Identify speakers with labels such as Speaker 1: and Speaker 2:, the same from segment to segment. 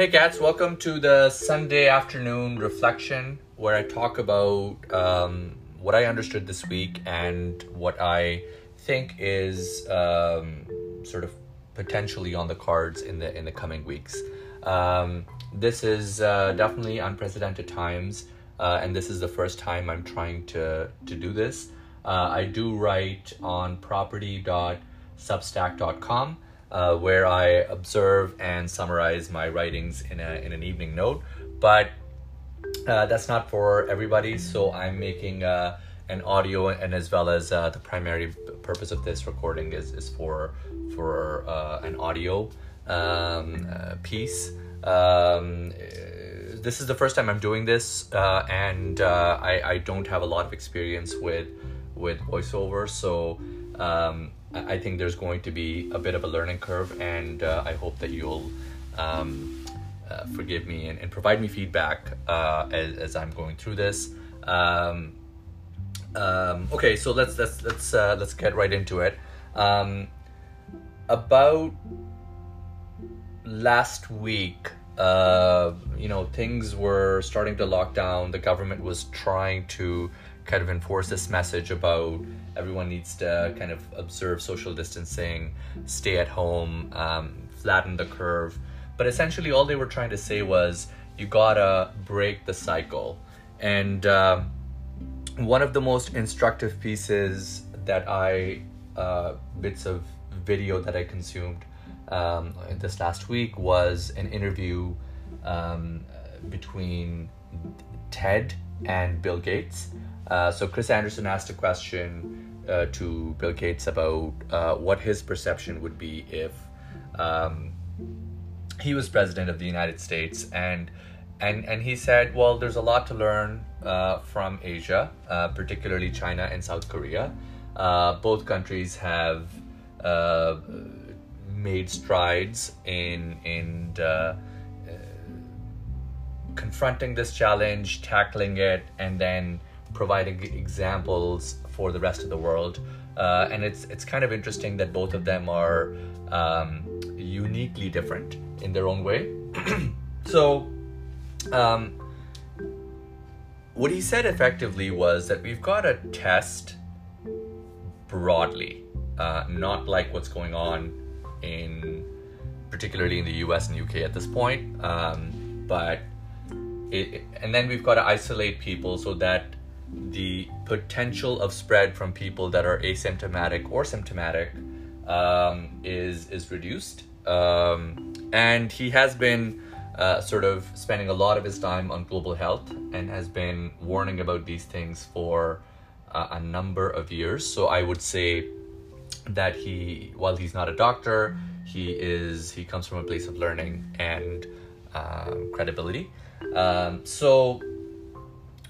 Speaker 1: Hey, cats, welcome to the Sunday afternoon reflection where I talk about um, what I understood this week and what I think is um, sort of potentially on the cards in the in the coming weeks. Um, this is uh, definitely unprecedented times, uh, and this is the first time I'm trying to to do this. Uh, I do write on property.substack.com uh, where I observe and summarize my writings in, a, in an evening note. But uh, that's not for everybody, so I'm making uh, an audio and as well as uh, the primary purpose of this recording is, is for for uh, an audio um, uh, piece. Um, this is the first time I'm doing this, and I, I don't have a lot of experience with with voiceover, so um, I think there's going to be a bit of a learning curve, and uh, I hope that you'll um, uh, forgive me and, and, provide me feedback uh, as, as, I'm going through this. Um, um, okay, so let's let's let's uh, let's get right into it. Um, about last week, uh, you know, things were starting to lock down. The government was trying to kind of enforce this message about everyone needs to kind of observe social distancing, stay at home, um, flatten the curve. But essentially, all they were trying to say was you gotta break the cycle. And uh, one of the most instructive pieces that I, uh, bits of video that I consumed um, this last week was an interview um, between Ted and Bill Gates. Uh, so Chris Anderson asked a question uh, to Bill Gates about uh, what his perception would be if um, he was president of the United States, and and and he said, well, there's a lot to learn uh, from Asia, uh, particularly China and South Korea. both countries have made strides in in confronting this challenge, tackling it, and then providing examples for the rest of the world. Uh, and it's it's kind of interesting that both of them are um, uniquely different in their own way. so, um, what he said effectively was that we've got to test broadly, uh, not like what's going on in particularly in the U.S. and U.K. at this point, um, but it, and then we've got to isolate people so that the potential of spread from people that are asymptomatic or symptomatic um, is is reduced. Um, and he has been uh, sort of spending a lot of his time on global health and has been warning about these things for uh, a number of years. So I would say that he, while he's not a doctor, he is he comes from a place of learning and um, credibility. Um, so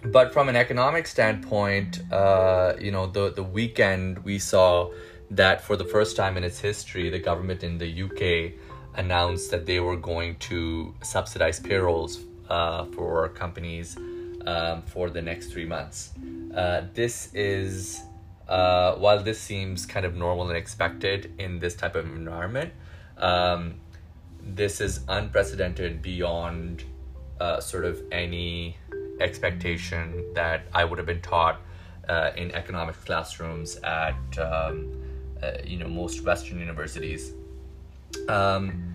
Speaker 1: but from an economic standpoint, uh, you know, the the weekend we saw that for the first time in its history, the government in the UK announced that they were going to subsidize payrolls uh, for companies um, for the next three months. Uh, this is uh, while this seems kind of normal and expected in this type of environment, um, this is unprecedented beyond uh, sort of any expectation that I would have been taught uh, in economics classrooms at um, uh, you know most Western universities. Um,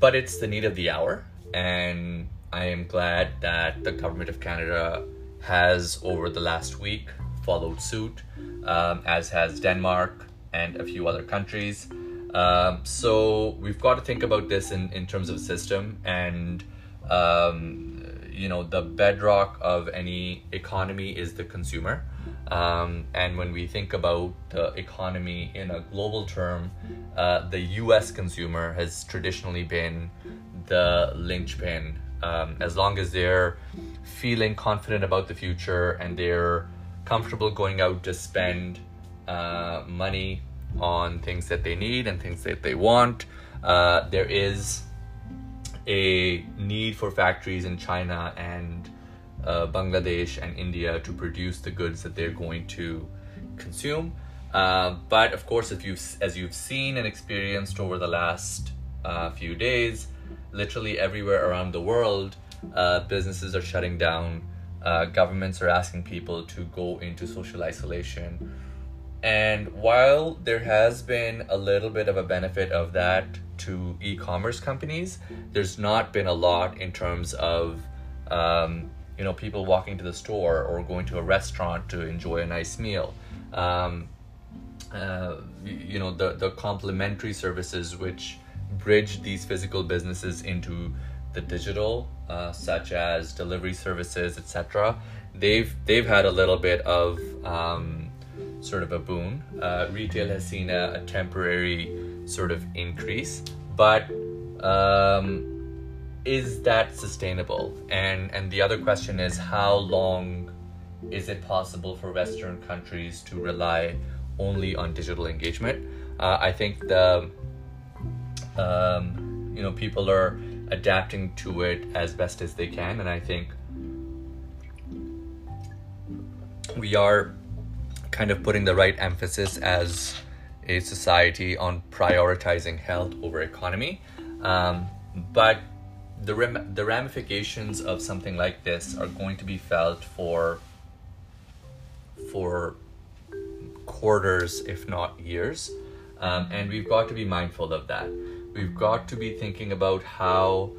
Speaker 1: but it's the need of the hour, and I am glad that the government of Canada has over the last week followed suit, um, as has Denmark and a few other countries. Um, so we've got to think about this in, in terms of system and um, you know the bedrock of any economy is the consumer. Um, and when we think about the economy in a global term uh, the us consumer has traditionally been the linchpin. Um, as long as they're feeling confident about the future and they're comfortable going out to spend uh, money on things that they need and things that they want uh, there is a need for factories in China and uh, Bangladesh and India to produce the goods that they're going to consume. Uh, but of course, if you as you've seen and experienced over the last uh, few days, literally everywhere around the world, uh, businesses are shutting down. Uh, governments are asking people to go into social isolation. And while there has been a little bit of a benefit of that to e commerce companies, there's not been a lot in terms of um, you know people walking to the store or going to a restaurant to enjoy a nice meal. Um, uh, you know the the complementary services which bridge these physical businesses into the digital, uh, such as delivery services, etc. They've they've had a little bit of um, sort of a boon. Uh, retail has seen a, a, temporary sort of increase, but um, is that sustainable? And and the other question is how long is it possible for Western countries to rely only on digital engagement? Uh, I think the um, you know people are adapting to it as best as they can, and I think we are kind of putting the right emphasis as a society on prioritizing health over economy. Um, but the, the ramifications of something like this are going to be felt for for quarters, if not years. Um, and we've got to be mindful of that. We've got to be thinking about how,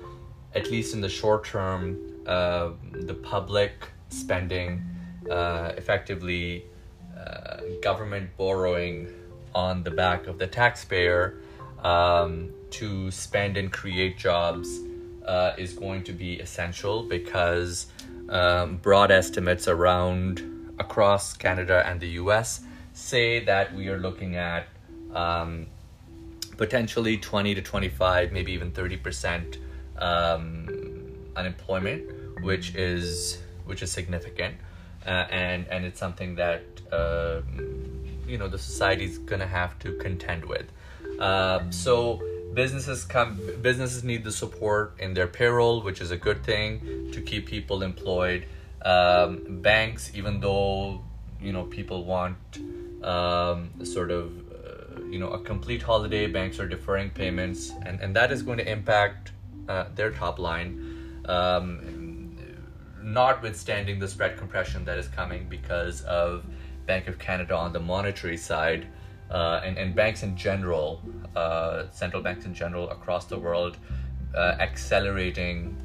Speaker 1: at least in the short term, uh, the public spending, uh, effectively government borrowing on the back of the taxpayer um, to spend and create jobs uh, is going to be essential because um, broad estimates around across Canada and the US say that we are looking at um, potentially 20 to 25, maybe even 30% um, unemployment, which is which is significant, uh, and and it's something that uh, you know the society's gonna have to contend with. Uh, so businesses come businesses need the support in their payroll which is a good thing to keep people employed um, banks even though you know people want um, sort of uh, you know a complete holiday banks are deferring payments and, and that is going to impact uh, their top line um, notwithstanding the spread compression that is coming because of bank of canada on the monetary side uh, and, and banks in general, uh, central banks in general across the world, uh, accelerating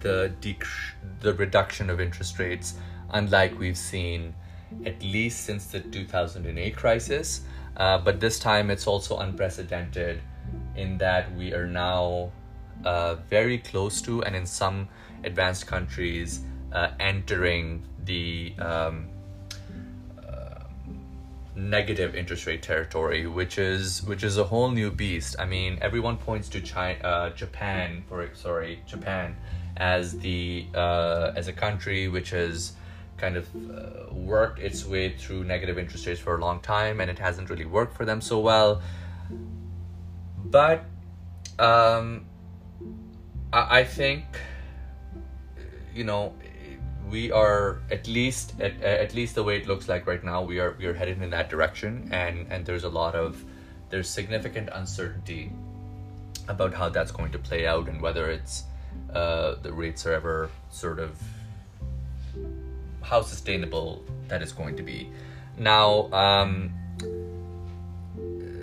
Speaker 1: the dec- the reduction of interest rates, unlike we've seen at least since the 2008 crisis. Uh, but this time it's also unprecedented in that we are now uh, very close to, and in some advanced countries, uh, entering the um, negative interest rate territory, which is which is a whole new beast. I mean, everyone points to China, uh, Japan, for sorry, Japan, as the uh, as a country which has kind of uh, worked its way through negative interest rates for a long time, and it hasn't really worked for them so well. But um, I, I think you know we are at least at, at least the way it looks like right now we are we are headed in that direction. And and there's a lot of there's significant uncertainty about how that's going to play out and whether it's uh, the rates are ever sort of how sustainable that is going to be. Now um,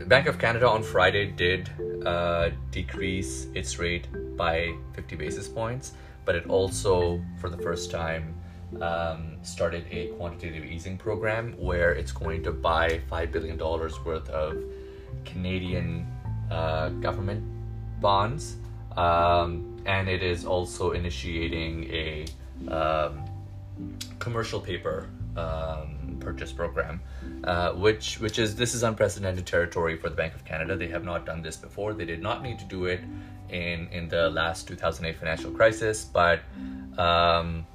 Speaker 1: bank of canada on friday did uh, decrease its rate by 50 basis points but it also, for the first time, um, started a quantitative easing program where it's going to buy $5 billion worth of Canadian uh, government bonds. Um, and it is also initiating a um, commercial paper um, purchase program, uh, which which is this is unprecedented territory for the Bank of Canada. They have not done this before. They did not need to do it in in the last 2008 financial crisis but um,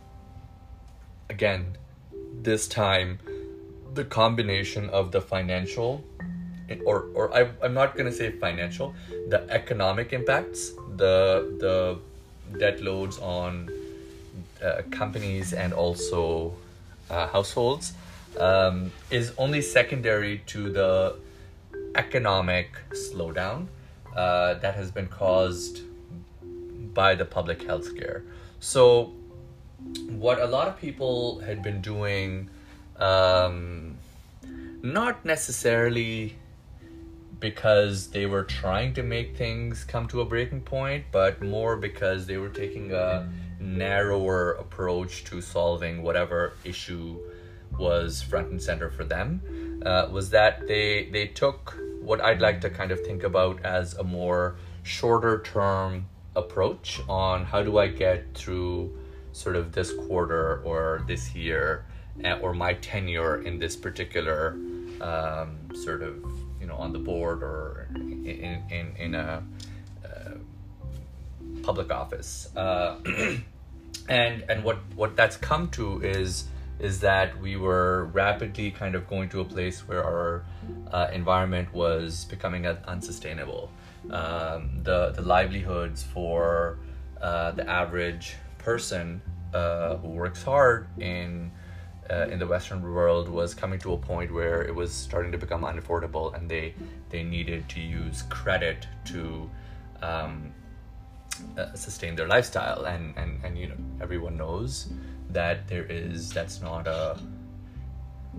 Speaker 1: again this time the combination of the financial or or I, i'm not going to say financial the economic impacts the the debt loads on uh, companies and also uh, households um, is only secondary to the economic slowdown uh, that has been caused by the public health scare. So, what a lot of people had been doing, um, not necessarily because they were trying to make things come to a breaking point, but more because they were taking a narrower approach to solving whatever issue was front and center for them. Uh, was that they they took what I'd like to kind of think about as a more shorter term approach on how do I get through sort of this quarter or this year uh, or my tenure in this particular um, sort of you know on the board or in in, in a uh, public office. Uh, and and what what that's come to is is that we were rapidly kind of going to a place where our uh, environment was becoming unsustainable. Um, the the livelihoods for uh, the average person uh, who works hard in uh, in the Western world was coming to a point where it was starting to become unaffordable, and they they needed to use credit to um, uh, sustain their lifestyle. And, and and you know everyone knows that there is that's not a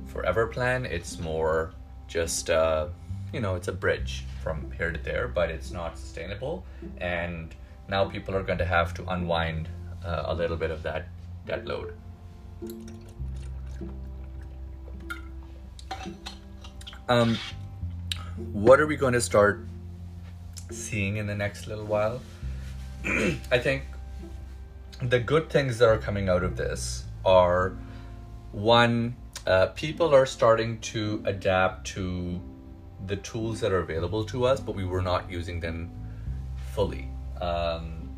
Speaker 1: forever plan. It's more just uh, you know it's a bridge from here to there, but it's not sustainable. And now people are going to have to unwind uh, a little bit of that that load. Um, what are we going to start seeing in the next little while? I think the good things that are coming out of this are one, uh, people are starting to adapt to the tools that are available to us, but we were not using them fully. Um,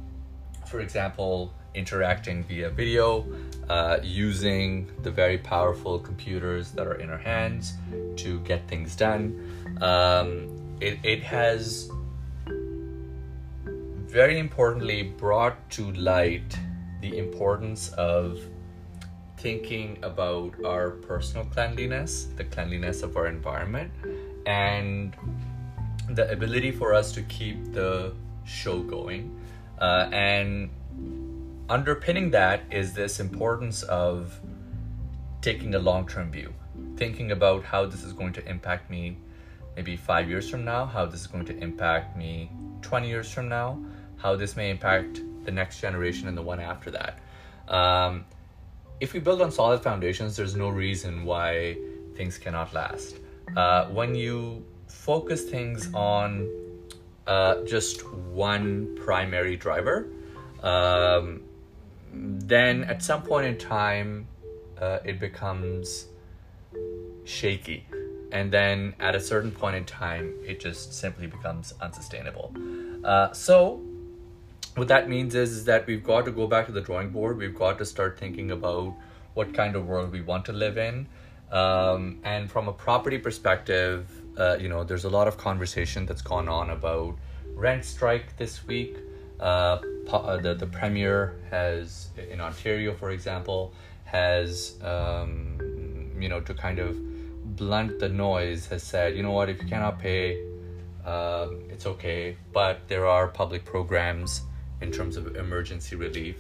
Speaker 1: for example, interacting via video, uh, using the very powerful computers that are in our hands to get things done. Um, it, it has very importantly brought to light the importance of thinking about our personal cleanliness, the cleanliness of our environment, and the ability for us to keep the show going. Uh, and underpinning that is this importance of taking a long term view, thinking about how this is going to impact me maybe five years from now, how this is going to impact me 20 years from now, how this may impact the next generation and the one after that. Um, if we build on solid foundations, there's no reason why things cannot last. Uh, when you focus things on uh, just one primary driver, um, then at some point in time, uh, it becomes shaky. And then at a certain point in time, it just simply becomes unsustainable. Uh, so, what that means is, is that we've got to go back to the drawing board. We've got to start thinking about what kind of world we want to live in. Um, and from a property perspective, uh, you know, there's a lot of conversation that's gone on about rent strike this week. Uh, uh, the, the premier has, in Ontario, for example, has, um, you know, to kind of blunt the noise, has said, you know what, if you cannot pay, uh, it's okay. But there are public programs in terms of emergency relief.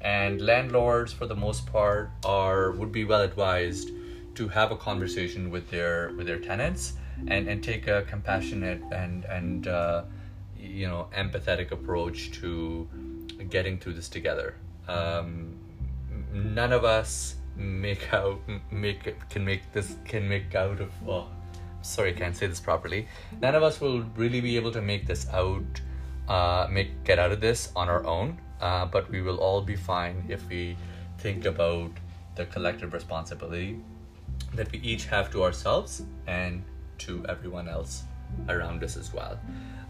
Speaker 1: And landlords, for the most part, are would be well advised to have a conversation with their with their tenants and, and take a compassionate and and uh, you know empathetic approach to getting through this together. Um, none of us make out make can make this can make out of oh sorry I can't say this properly. None of us will really be able to make this out uh, make get out of this on our own, uh, but we will all be fine if we think about the collective responsibility that we each have to ourselves and to everyone else around us as well.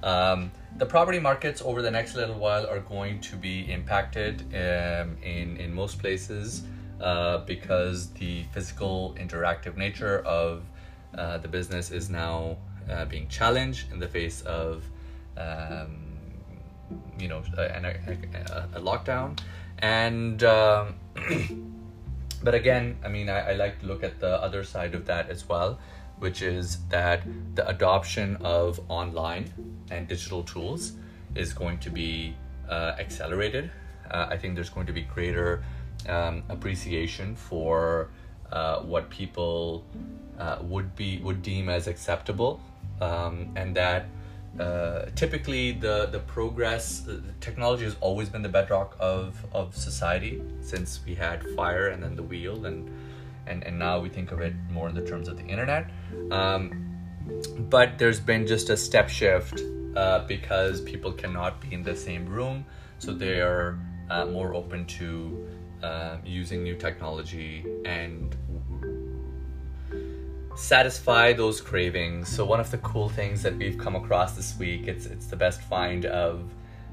Speaker 1: Um, the property markets over the next little while are going to be impacted um, in, in most places uh, because the physical interactive nature of uh, the business is now uh, being challenged in the face of um, you know a, a, a lockdown and um, but again i mean I, I, like to look at the other side of that as well which is that the adoption of online and digital tools is going to be uh, accelerated. Uh, I think there's going to be greater um, appreciation for uh, what people uh, would be would deem as acceptable, um, and that uh, typically the the progress the technology has always been the bedrock of of society since we had fire and then the wheel and and and now we think of it more in the terms of the internet. Um, but there's been just a step shift uh, because people cannot be in the same room, so they are uh, more open to uh, using new technology and satisfy those cravings. So one of the cool things that we've come across this week, it's it's the best find of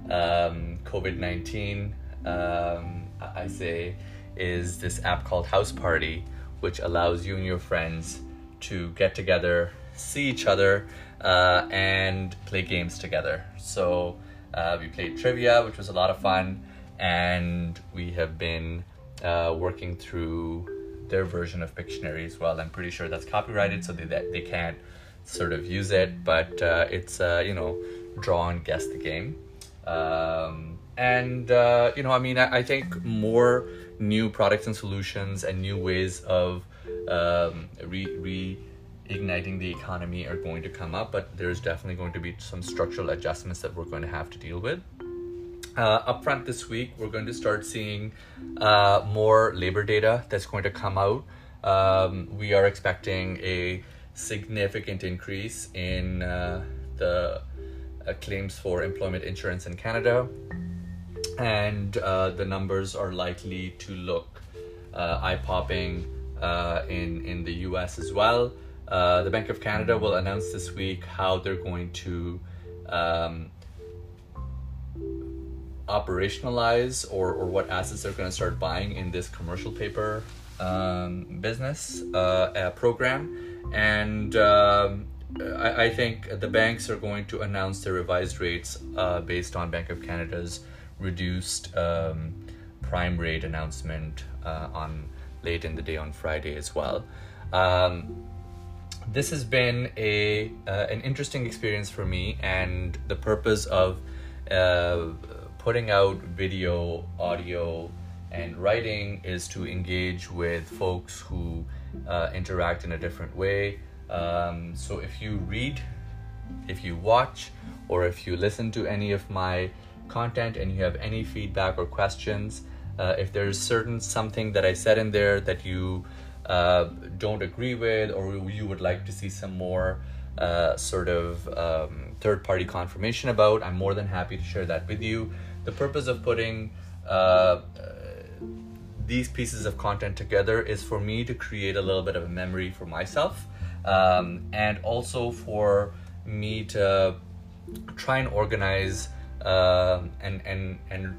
Speaker 1: um, COVID nineteen. Um, I say is this app called Houseparty, which allows you and your friends to get together, see each other, uh, and play games together. So uh, we played trivia, which was a lot of fun, and we have been uh, working through their version of Pictionary as well. I'm pretty sure that's copyrighted, so they they can't sort of use it. But uh, it's uh, you know draw and guess the game, um, and uh, you know I mean I, I, think more new products and solutions and new ways of um, re reigniting the economy are going to come up. But there's definitely going to be some structural adjustments that we're going to have to deal with. Uh, upfront this week, we're going to start seeing uh, more labor data that's going to come out. Um, we are expecting a significant increase in uh, the uh, claims for employment insurance in Canada, and uh, the numbers are likely to look uh, eye popping in, in the US as well. the Bank of Canada will announce this week how they're going to um, operationalize or, or what assets they're going to start buying in this commercial paper um, business uh, program. And um, I, I, think the banks are going to announce their revised rates uh, based on Bank of Canada's reduced um, prime rate announcement uh, on late in the day on Friday as well. Um, this has been a uh, an interesting experience for me, and the purpose of uh, putting out video, audio, and writing is to engage with folks who uh, interact in a different way. Um, so if you read, if you watch, or if you listen to any of my content and you have any feedback or questions, uh, if there's certain something that I said in there that you uh, don't agree with, or you would like to see some more uh, sort of um, third party confirmation about, I'm more than happy to share that with you the purpose of putting uh, these pieces of content together is for me to create a little bit of a memory for myself um, and also for me to try and organize uh, and and and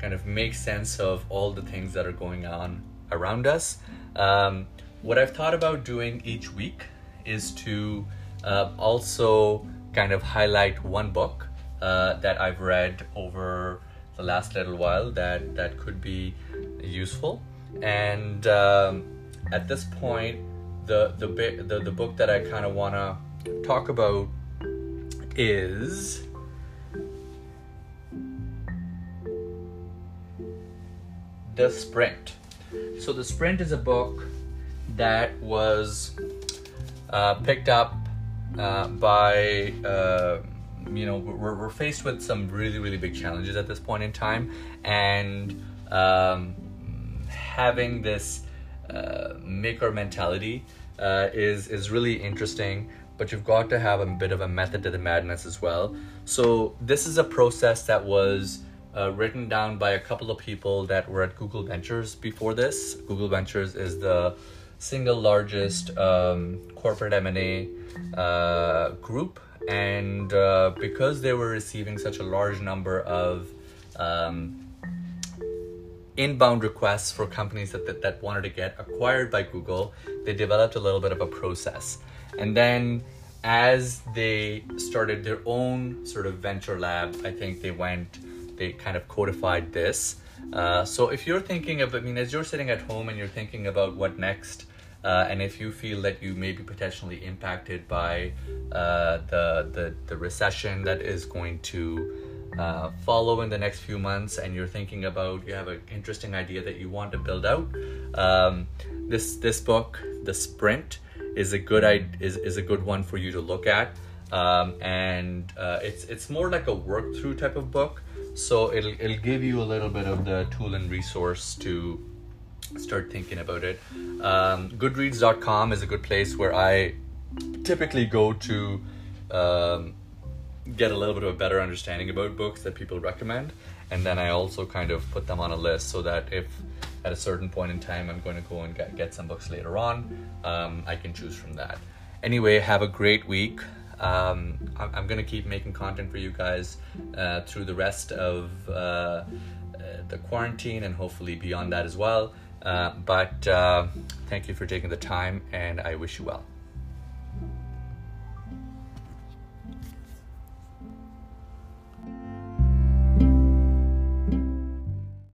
Speaker 1: kind of make sense of all the things that are going on around us. Um, what I've thought about doing each week is to uh, also kind of highlight one book uh, that I've read over the last little while that that could be useful. And um, at this point, the the the, the book that I kind of want to talk about is. The Sprint. So, The Sprint is a book that was uh, picked up uh, by uh, you know we're, we're faced with some really really big challenges at this point in time. And um, having this uh, maker mentality uh, is is really interesting but you've got to have a bit of a method to the madness as well. So this is a process that was uh, written down by a couple of people that were at google ventures before this. Google ventures is the single largest um, corporate m&a uh, group and uh, because they were receiving such a large number of um, inbound requests for companies that, that, that wanted to get acquired by Google, they developed a little bit of a process. And then as they started their own sort of venture lab, I think they went, they kind of codified this. Uh, so if you're thinking of, I mean, as you're sitting at home and you're thinking about what next, uh, and if you feel that you may be potentially impacted by uh, the, the, the recession that is going to uh, follow in the next few months and you're thinking about you have an interesting idea that you want to build out um, this this book the sprint is a good is, is a good one for you to look at. Um, and uh, it's it's more like a work through type of book. So it'll, it'll give you a little bit of the tool and resource to start thinking about it. Um, goodreads.com is a good place where i typically go to um, get a little bit of a better understanding about books that people recommend and then i also kind of put them on a list so that if at a certain point in time i'm going to go and get, get some books later on um, i can choose from that. Anyway have a great week. Um, I'm, going to keep making content for you guys uh, through the rest of uh, uh, the quarantine and hopefully beyond that as well. Uh, but uh, thank you for taking the time, and I wish you well.